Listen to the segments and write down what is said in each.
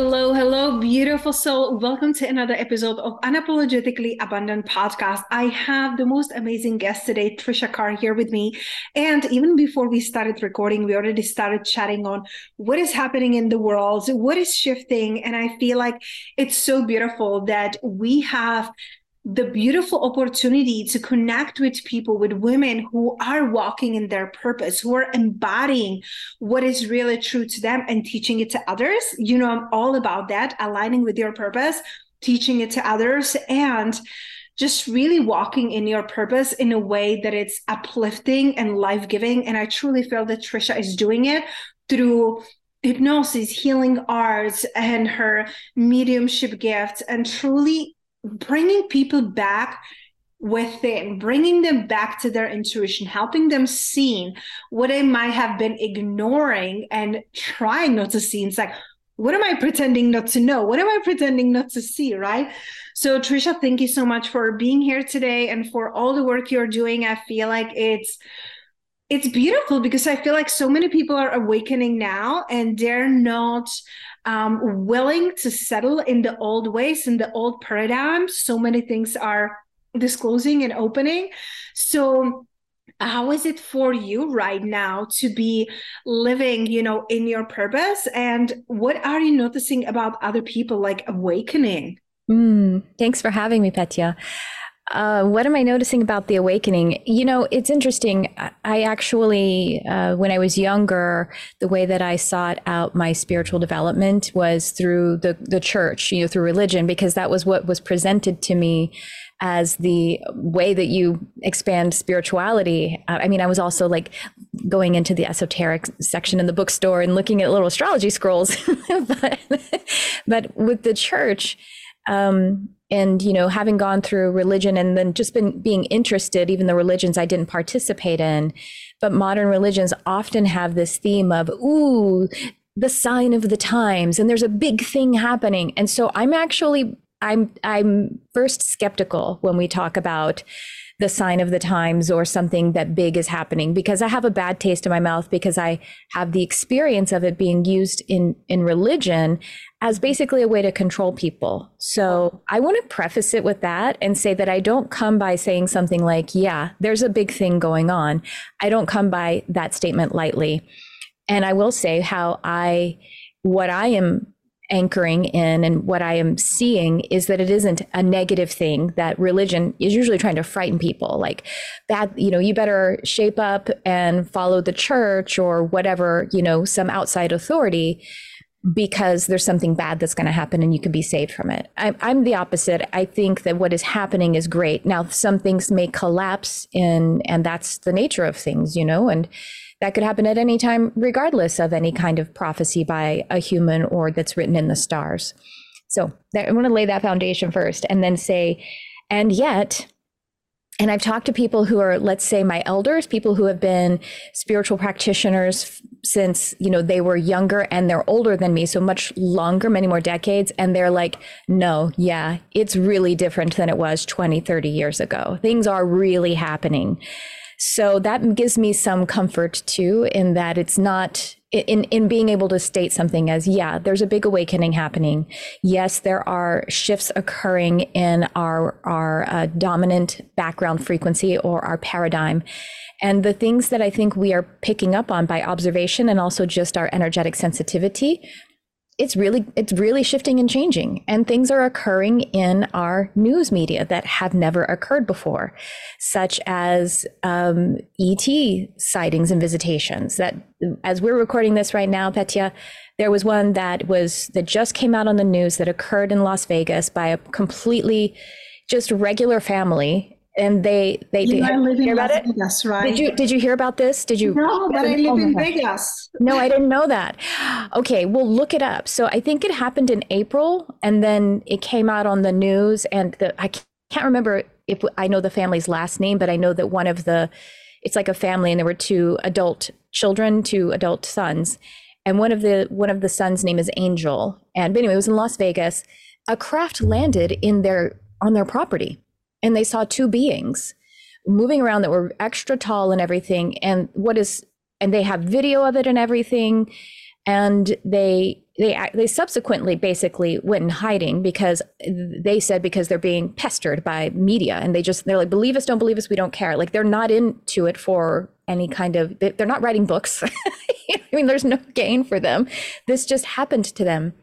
Hello, hello, beautiful soul. Welcome to another episode of Unapologetically Abundant Podcast. I have the most amazing guest today, Tricia Carr, here with me. And even before we started recording, we already started chatting on what is happening in the world, what is shifting. And I feel like it's so beautiful that we have the beautiful opportunity to connect with people, with women who are walking in their purpose, who are embodying what is really true to them and teaching it to others. You know, I'm all about that, aligning with your purpose, teaching it to others, and just really walking in your purpose in a way that it's uplifting and life giving. And I truly feel that Tricia is doing it through hypnosis, healing arts, and her mediumship gifts, and truly bringing people back within, bringing them back to their intuition, helping them see what they might have been ignoring and trying not to see. It's like, what am I pretending not to know? What am I pretending not to see? Right. So, Tricia, thank you so much for being here today and for all the work you're doing. I feel like it's it's beautiful because I feel like so many people are awakening now and they're not um, willing to settle in the old ways, in the old paradigms. So many things are disclosing and opening. So, how is it for you right now to be living you know in your purpose and what are you noticing about other people like awakening mm, thanks for having me petya uh, what am I noticing about the awakening? You know, it's interesting. I actually, uh, when I was younger, the way that I sought out my spiritual development was through the the church, you know, through religion, because that was what was presented to me as the way that you expand spirituality. Uh, I mean, I was also like going into the esoteric section in the bookstore and looking at little astrology scrolls, but but with the church. Um, and you know having gone through religion and then just been being interested even the religions i didn't participate in but modern religions often have this theme of ooh the sign of the times and there's a big thing happening. And so i'm actually i'm i'm first skeptical when we talk about the sign of the times or something that big is happening because I have a bad taste in my mouth because I have the experience of it being used in in religion as basically a way to control people. So I want to preface it with that and say that I don't come by saying something like, yeah, there's a big thing going on. I don't come by that statement lightly. And I will say how I what I am anchoring in and what I am seeing is that it isn't a negative thing that religion is usually trying to frighten people like that you know you better shape up and follow the church or whatever you know some outside authority because there's something bad that's going to happen and you can be saved from it. I'm, I'm the opposite. I think that what is happening is great. Now, some things may collapse in, and that's the nature of things, you know, and that could happen at any time, regardless of any kind of prophecy by a human or that's written in the stars. So I want to lay that foundation first and then say, and yet, and I've talked to people who are, let's say, my elders, people who have been spiritual practitioners since, you know, they were younger and they're older than me, so much longer, many more decades. And they're like, no, yeah, it's really different than it was 20, 30 years ago. Things are really happening. So that gives me some comfort too, in that it's not in in being able to state something as yeah there's a big awakening happening. Yes there are shifts occurring in our our uh, dominant background frequency or our paradigm. And the things that i think we are picking up on by observation and also just our energetic sensitivity it's really it's really shifting and changing. And things are occurring in our news media that have never occurred before such as um, et sightings and visitations that as we're recording this right now petya there was one that was that just came out on the news that occurred in las vegas by a completely just regular family and they they you did I live hear in about Las it Vegas, right? did you did you hear about this did you No, but I Oh live my in. Vegas. no, I didn't know that. Okay, well, look it up. So I think it happened in April, and then it came out on the news. And the, I can't remember if I know the family's last name, but I know that one of the, it's like a family, and there were two adult children, two adult sons, and one of the one of the sons' name is Angel. And but anyway, it was in Las Vegas. A craft landed in their on their property, and they saw two beings moving around that were extra tall and everything. And what is and they have video of it and everything. And they they they subsequently basically went in hiding because they said because they're being pestered by media and they just they're like believe us don't believe us we don't care. Like they're not into it for any kind of they're not writing books. I mean there's no gain for them. This just happened to them.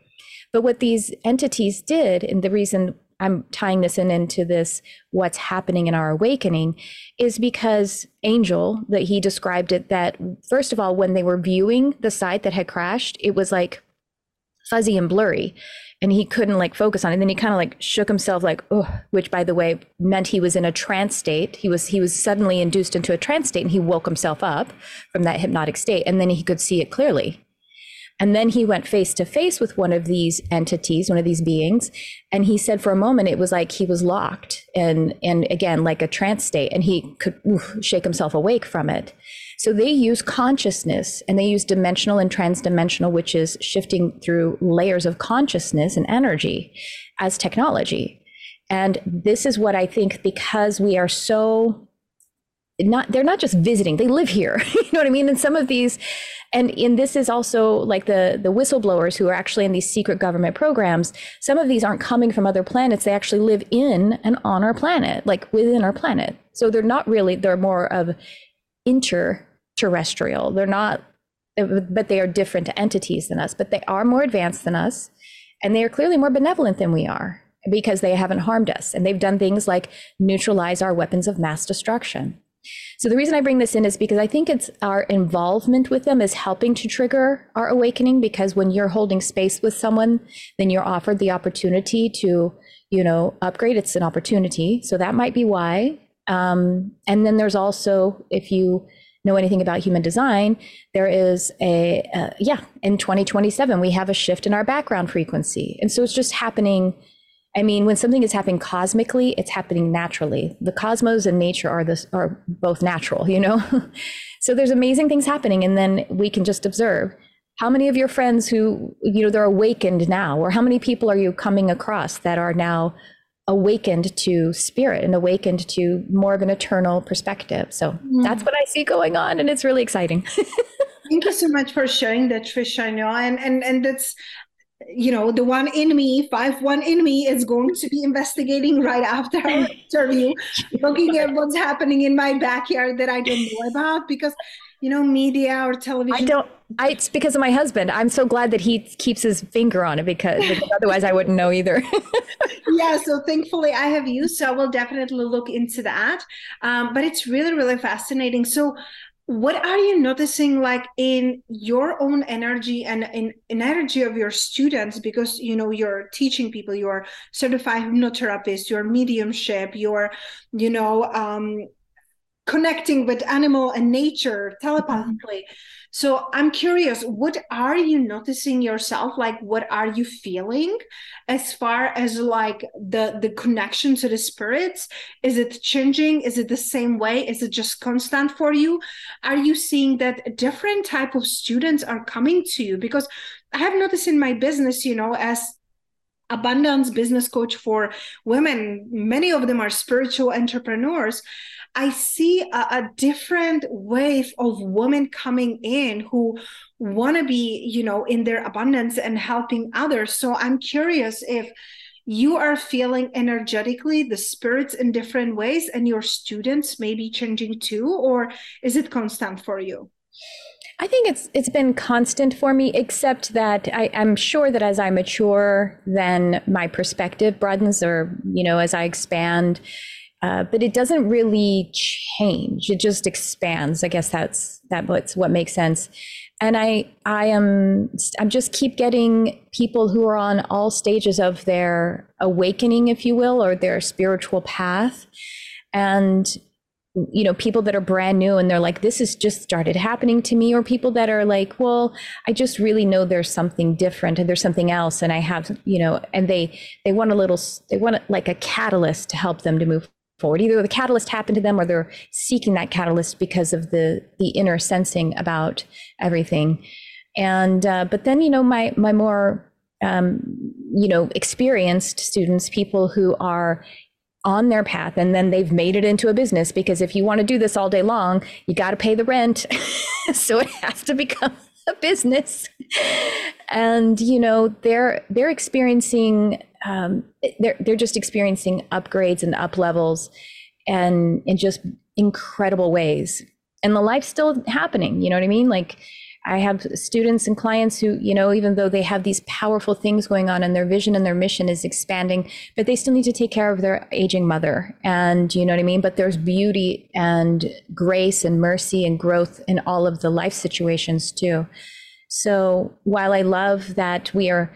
But what these entities did and the reason i'm tying this in into this what's happening in our awakening is because Angel, that he described it that first of all, when they were viewing the site that had crashed, it was like fuzzy and blurry. And he couldn't like focus on it. And then he kind of like shook himself like, oh, which by the way meant he was in a trance state. He was he was suddenly induced into a trance state and he woke himself up from that hypnotic state. And then he could see it clearly. And then he went face to face with one of these entities, one of these beings, and he said for a moment it was like he was locked and and again like a trance state, and he could oof, shake himself awake from it. So they use consciousness and they use dimensional and transdimensional, which is shifting through layers of consciousness and energy as technology. And this is what I think because we are so not they're not just visiting they live here you know what i mean? And some of these and in this is also like the the whistleblowers who are actually in these secret government programs some of these aren't coming from other planets they actually live in and on our planet like within our planet. So they're not really they're more of interterrestrial they're not but they are different entities than us but they are more advanced than us and they are clearly more benevolent than we are because they haven't harmed us and they've done things like neutralize our weapons of mass destruction so the reason I bring this in is because I think it's our involvement with them is helping to trigger our awakening because when you're holding space with someone, then you're offered the opportunity to, you know, upgrade. It's an opportunity. So that might be why. Um, and then there's also, if you know anything about human design, there is a, uh, yeah, in 2027, we have a shift in our background frequency. And so it's just happening I mean, when something is happening cosmically, it's happening naturally. The cosmos and nature are this are both natural, you know. so there's amazing things happening, and then we can just observe. How many of your friends who you know they're awakened now, or how many people are you coming across that are now awakened to spirit and awakened to more of an eternal perspective? So hmm. that's what I see going on, and it's really exciting. Thank you so much for sharing that, Tricia. I know, and and and that's you know the one in me five one in me is going to be investigating right after our interview looking at what's happening in my backyard that i don't know about because you know media or television I don't. I, it's because of my husband. I'm so glad that he keeps his finger on it because, because otherwise I wouldn't know either. yeah so thankfully i have you so i will definitely look into that um, but it's really really fascinating so what are you noticing like in your own energy and in, in energy of your students? Because you know you're teaching people you're certified hypnotherapist your mediumship you're you know um, connecting with animal and nature telepathically so i'm curious what are you noticing yourself? Like what are you feeling as far as like the the connection to the spirits? Is it changing? Is it the same way? Is it just constant for you? Are you seeing that different type of students are coming to you? Because i have noticed in my business you know as abundance business coach for women many of them are spiritual entrepreneurs i see a, a different wave of women coming in who want to be you know in their abundance and helping others so i'm curious if you are feeling energetically the spirits in different ways and your students may be changing too or is it constant for you I think it's it's been constant for me, except that I, I'm sure that as I mature, then my perspective broadens, or you know, as I expand. Uh, but it doesn't really change; it just expands. I guess that's that what's what makes sense. And I I am I'm just keep getting people who are on all stages of their awakening, if you will, or their spiritual path, and you know people that are brand new and they're like this has just started happening to me or people that are like well i just really know there's something different and there's something else and i have you know and they they want a little they want like a catalyst to help them to move forward. Either the catalyst happened to them or they're seeking that catalyst because of the the inner sensing about everything. And uh, but then you know my my more um, you know experienced students people who are on their path and then they've made it into a business because if you want to do this all day long you got to pay the rent. So it has to become a business. And you know they're they're experiencing um, they're they're just experiencing upgrades and up levels and in just incredible ways and the life's still happening you know what i mean like I have students and clients who, you know, even though they have these powerful things going on and their vision and their mission is expanding, but they still need to take care of their aging mother. And you know what I mean? But there's beauty and grace and mercy and growth in all of the life situations too. So while I love that we are,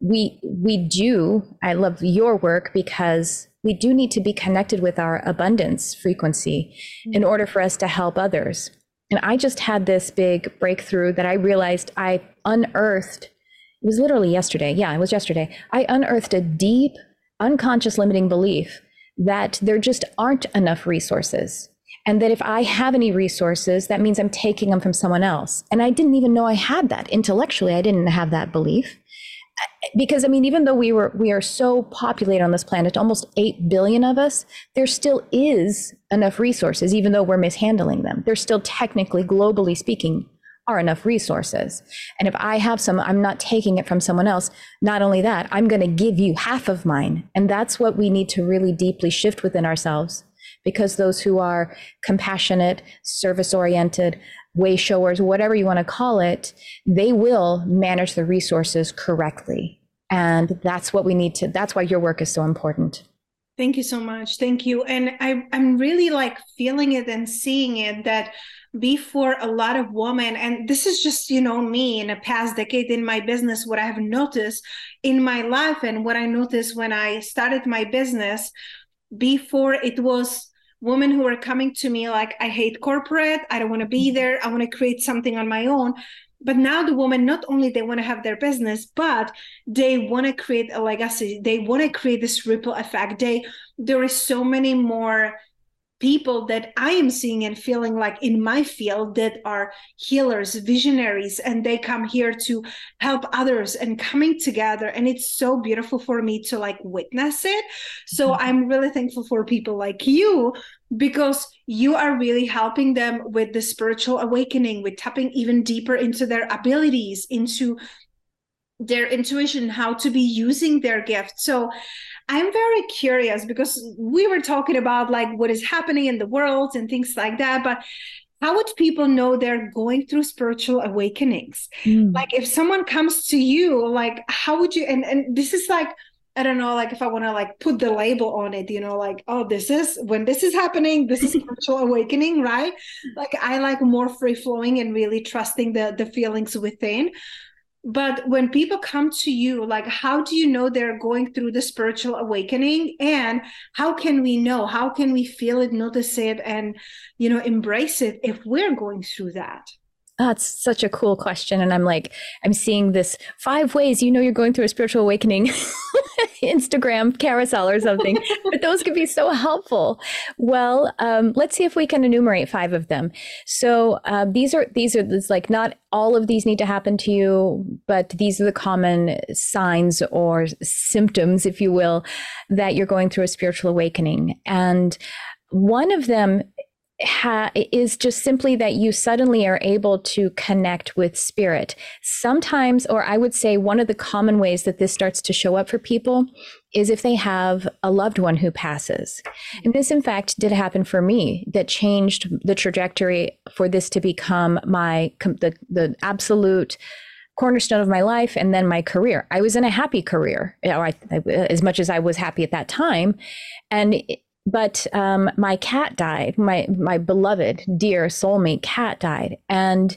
we, we do, I love your work because we do need to be connected with our abundance frequency in order for us to help others. And I just had this big breakthrough that I realized I unearthed. It was literally yesterday. Yeah, it was yesterday. I unearthed a deep, unconscious limiting belief that there just aren't enough resources. And that if I have any resources, that means I'm taking them from someone else. And I didn't even know I had that. Intellectually, I didn't have that belief because I mean, even though we were we are so populated on this planet, almost eight billion of us, there still is enough resources, even though we're mishandling them. There's still technically, globally speaking, are enough resources. And if I have some, I'm not taking it from someone else. Not only that, I'm going to give you half of mine. And that's what we need to really deeply shift within ourselves. Because those who are compassionate, service oriented, way showers, whatever you want to call it, they will manage the resources correctly. And that's what we need to, that's why your work is so important. Thank you so much. Thank you. And I, I'm really like feeling it and seeing it that before a lot of women, and this is just, you know, me in a past decade in my business, what I have noticed in my life and what I noticed when I started my business before it was women who are coming to me like i hate corporate. I don't want to be mm-hmm. there. I want to create something on my own. But now the women not only they want to have their business but they want to create a legacy. They want to create this ripple effect. They there is so many more people that I am seeing and feeling like in my field that are healers, visionaries, and they come here to help others and coming together. And it's so beautiful for me to like witness it. So mm-hmm. I'm really thankful for people like you because you are really helping them with the spiritual awakening, with tapping even deeper into their abilities, into their intuition, how to be using their gift. So I'm very curious because we were talking about like what is happening in the world and things like that, but how would people know they're going through spiritual awakenings? Mm. Like if someone comes to you, like how would you and and this is like I don't know, like if I want to like put the label on it, you know, like, oh, this is when this is happening, this is spiritual awakening, right? Like I like more free flowing and really trusting the the feelings within but when people come to you like how do you know they're going through the spiritual awakening? And how can we know? How can we feel it notice it and you know embrace it if we're going through that that's such a cool question. And I'm like, I'm seeing this five ways you know you're going through a spiritual awakening Instagram carousel or something. but those could be so helpful. Well, um, let's see if we can enumerate five of them. So uh, these are these are this like not all of these need to happen to you, but these are the common signs or symptoms, if you will, that you're going through a spiritual awakening. And one of them ha- is just simply that you suddenly are able to connect with spirit. Sometimes, or I would say, one of the common ways that this starts to show up for people is if they have a loved one who passes. And this, in fact, did happen for me that changed the trajectory for this to become my the, the absolute cornerstone of my life and then my career. I was in a happy career, or I, as much as I was happy at that time. And but um, my cat died. My my beloved, dear soulmate cat died, and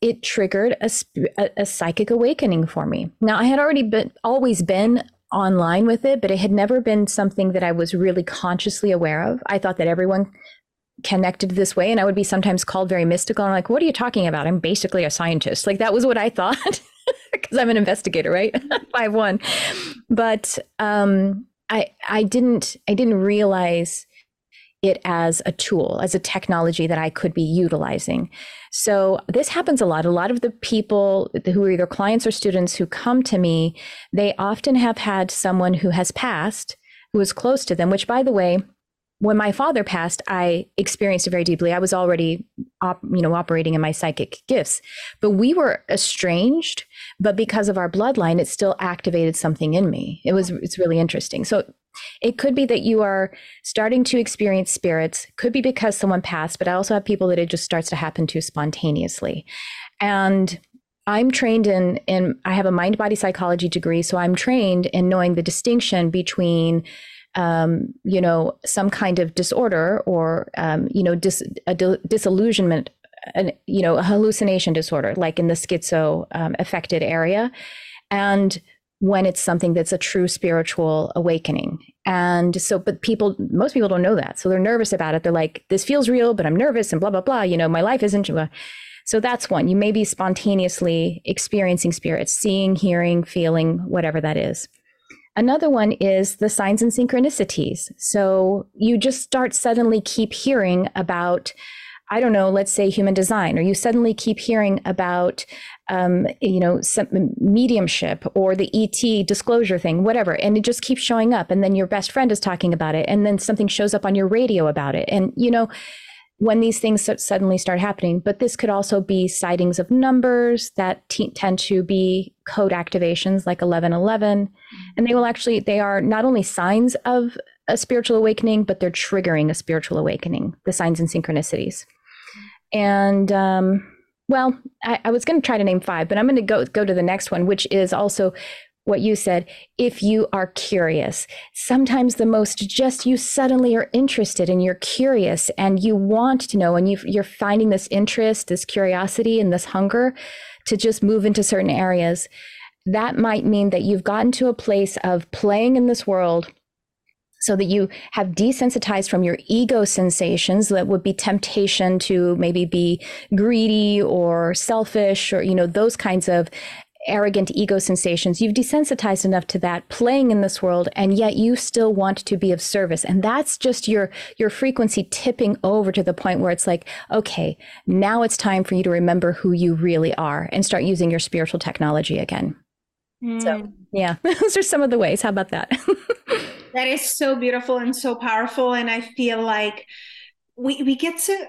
it triggered a, a, a psychic awakening for me. Now I had already been always been online with it, but it had never been something that I was really consciously aware of. I thought that everyone connected this way, and I would be sometimes called very mystical. I'm like, "What are you talking about? I'm basically a scientist." Like that was what I thought because I'm an investigator, right? Five one, but um, I I didn't I didn't realize it as a tool, as a technology that I could be utilizing. So this happens a lot. A lot of the people who are either clients or students who come to me, they often have had someone who has passed who was close to them, which by the way, when my father passed, I experienced it very deeply. I was already, op, you know, operating in my psychic gifts, but we were estranged. But because of our bloodline, it still activated something in me. It was, it's really interesting. So it could be that you are starting to experience spirits. Could be because someone passed, but I also have people that it just starts to happen to spontaneously, and I'm trained in in I have a mind body psychology degree, so I'm trained in knowing the distinction between um, you know, some kind of disorder or, um, you know, dis, a di- disillusionment, an, you know, a hallucination disorder, like in the schizo um, affected area. And when it's something that's a true spiritual awakening. And so, but people, most people don't know that. So they're nervous about it. They're like, this feels real, but I'm nervous and blah, blah, blah. You know, my life isn't. So that's one. You may be spontaneously experiencing spirits, seeing, hearing, feeling, whatever that is. Another one is the signs and synchronicities. So you just start suddenly keep hearing about, I don't know, let's say human design, or you suddenly keep hearing about, um, you know, mediumship or the ET disclosure thing, whatever, and it just keeps showing up. And then your best friend is talking about it, and then something shows up on your radio about it, and you know, when these things suddenly start happening. But this could also be sightings of numbers that t- tend to be code activations like 1111. And they will actually, they are not only signs of a spiritual awakening, but they're triggering a spiritual awakening, the signs and synchronicities. And, um, well, I, I was going to try to name five, but I'm going to go go to the next one, which is also what you said, if you are curious. Sometimes the most just you suddenly are interested and you're curious and you want to know and you, you're finding this interest, this curiosity, and this hunger to just move into certain areas. That might mean that you've gotten to a place of playing in this world so that you have desensitized from your ego sensations that would be temptation to maybe be greedy or selfish or you know those kinds of arrogant ego sensations. You've desensitized enough to that playing in this world, and yet you still want to be of service. And that's just your your frequency tipping over to the point where it's like, okay, now it's time for you to remember who you really are and start using your spiritual technology again. Mm. So yeah, those are some of the ways. How about that? that is so beautiful and so powerful. And I feel like we we get to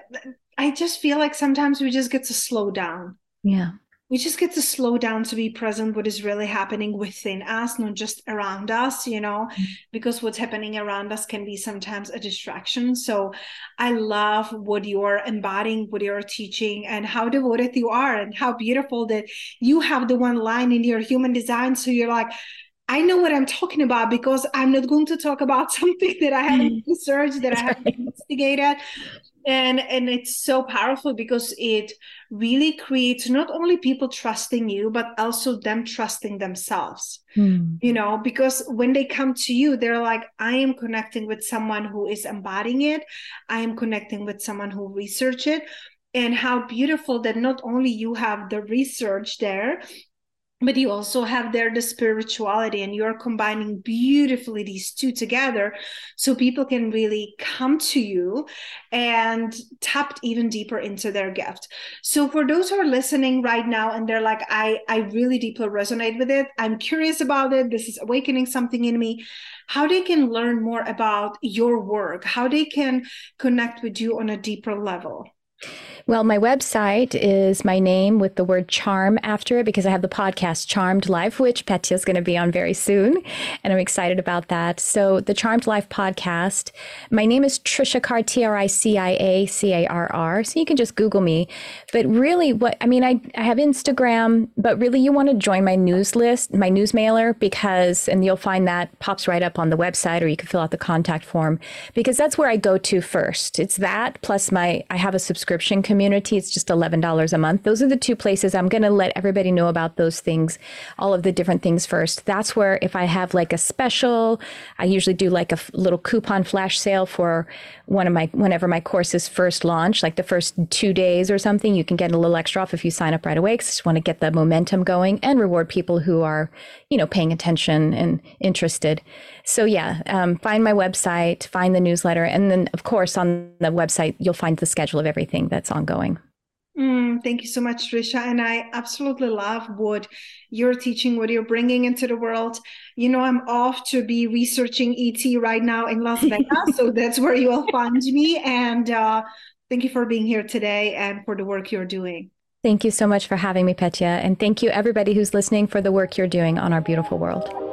I just feel like sometimes we just get to slow down. Yeah we just get to slow down to be present what is really happening within us not just around us you know mm-hmm. because what's happening around us can be sometimes a distraction so i love what you're embodying what you're teaching and how devoted you are and how beautiful that you have the one line in your human design so you're like I know what I'm talking about because I'm not going to talk about something that I haven't mm-hmm. researched, that I haven't investigated and and it's so powerful because it really creates not only people trusting you but also them trusting themselves. Mm. you know because when they come to you they're like i am connecting with someone who is embodying it. I am connecting with someone who research it. And how beautiful that not only you have the research there but you also have there the spirituality and you're combining beautifully these two together so people can really come to you and tap even deeper into their gift. So for those who are listening right now and they're like i i really deeply resonate with it. I'm curious about it. This is awakening something in me. How they can learn more about your work how they can connect with you on a deeper level well, my website is my name with the word charm after it because I have the podcast Charmed Life, which Petya is going to be on very soon. And I'm excited about that. So, the Charmed Life podcast, my name is Tricia Carr, T R I C I A C A R R. So, you can just Google me. But really, what I mean, I, I have Instagram, but really, you want to join my news list, my news mailer, because, and you'll find that pops right up on the website, or you can fill out the contact form because that's where I go to first. It's that plus my, I have a subscription community community. It's just $11 a month. Those are the two places I'm going to let everybody know about those things, all of the different things first. That's where if I have like a special, I usually do like a little coupon flash sale for one of my, whenever my courses first launch, like the first two days or something, you can get a little extra off if you sign up right away because I just want to get the momentum going and reward people who are, you know, paying attention and interested. So yeah, um, find my website, find the newsletter, and then of course on the website you'll find the schedule of everything that's ongoing. Mm, thank you so much, Tricia. And I absolutely love what you're teaching, what you're bringing into the world. You know, I'm off to be researching ET right now in Las Vegas. so that's where you will find me. And uh, thank you for being here today and for the work you're doing. Thank you so much for having me, Petya. And thank you, everybody who's listening, for the work you're doing on our beautiful world.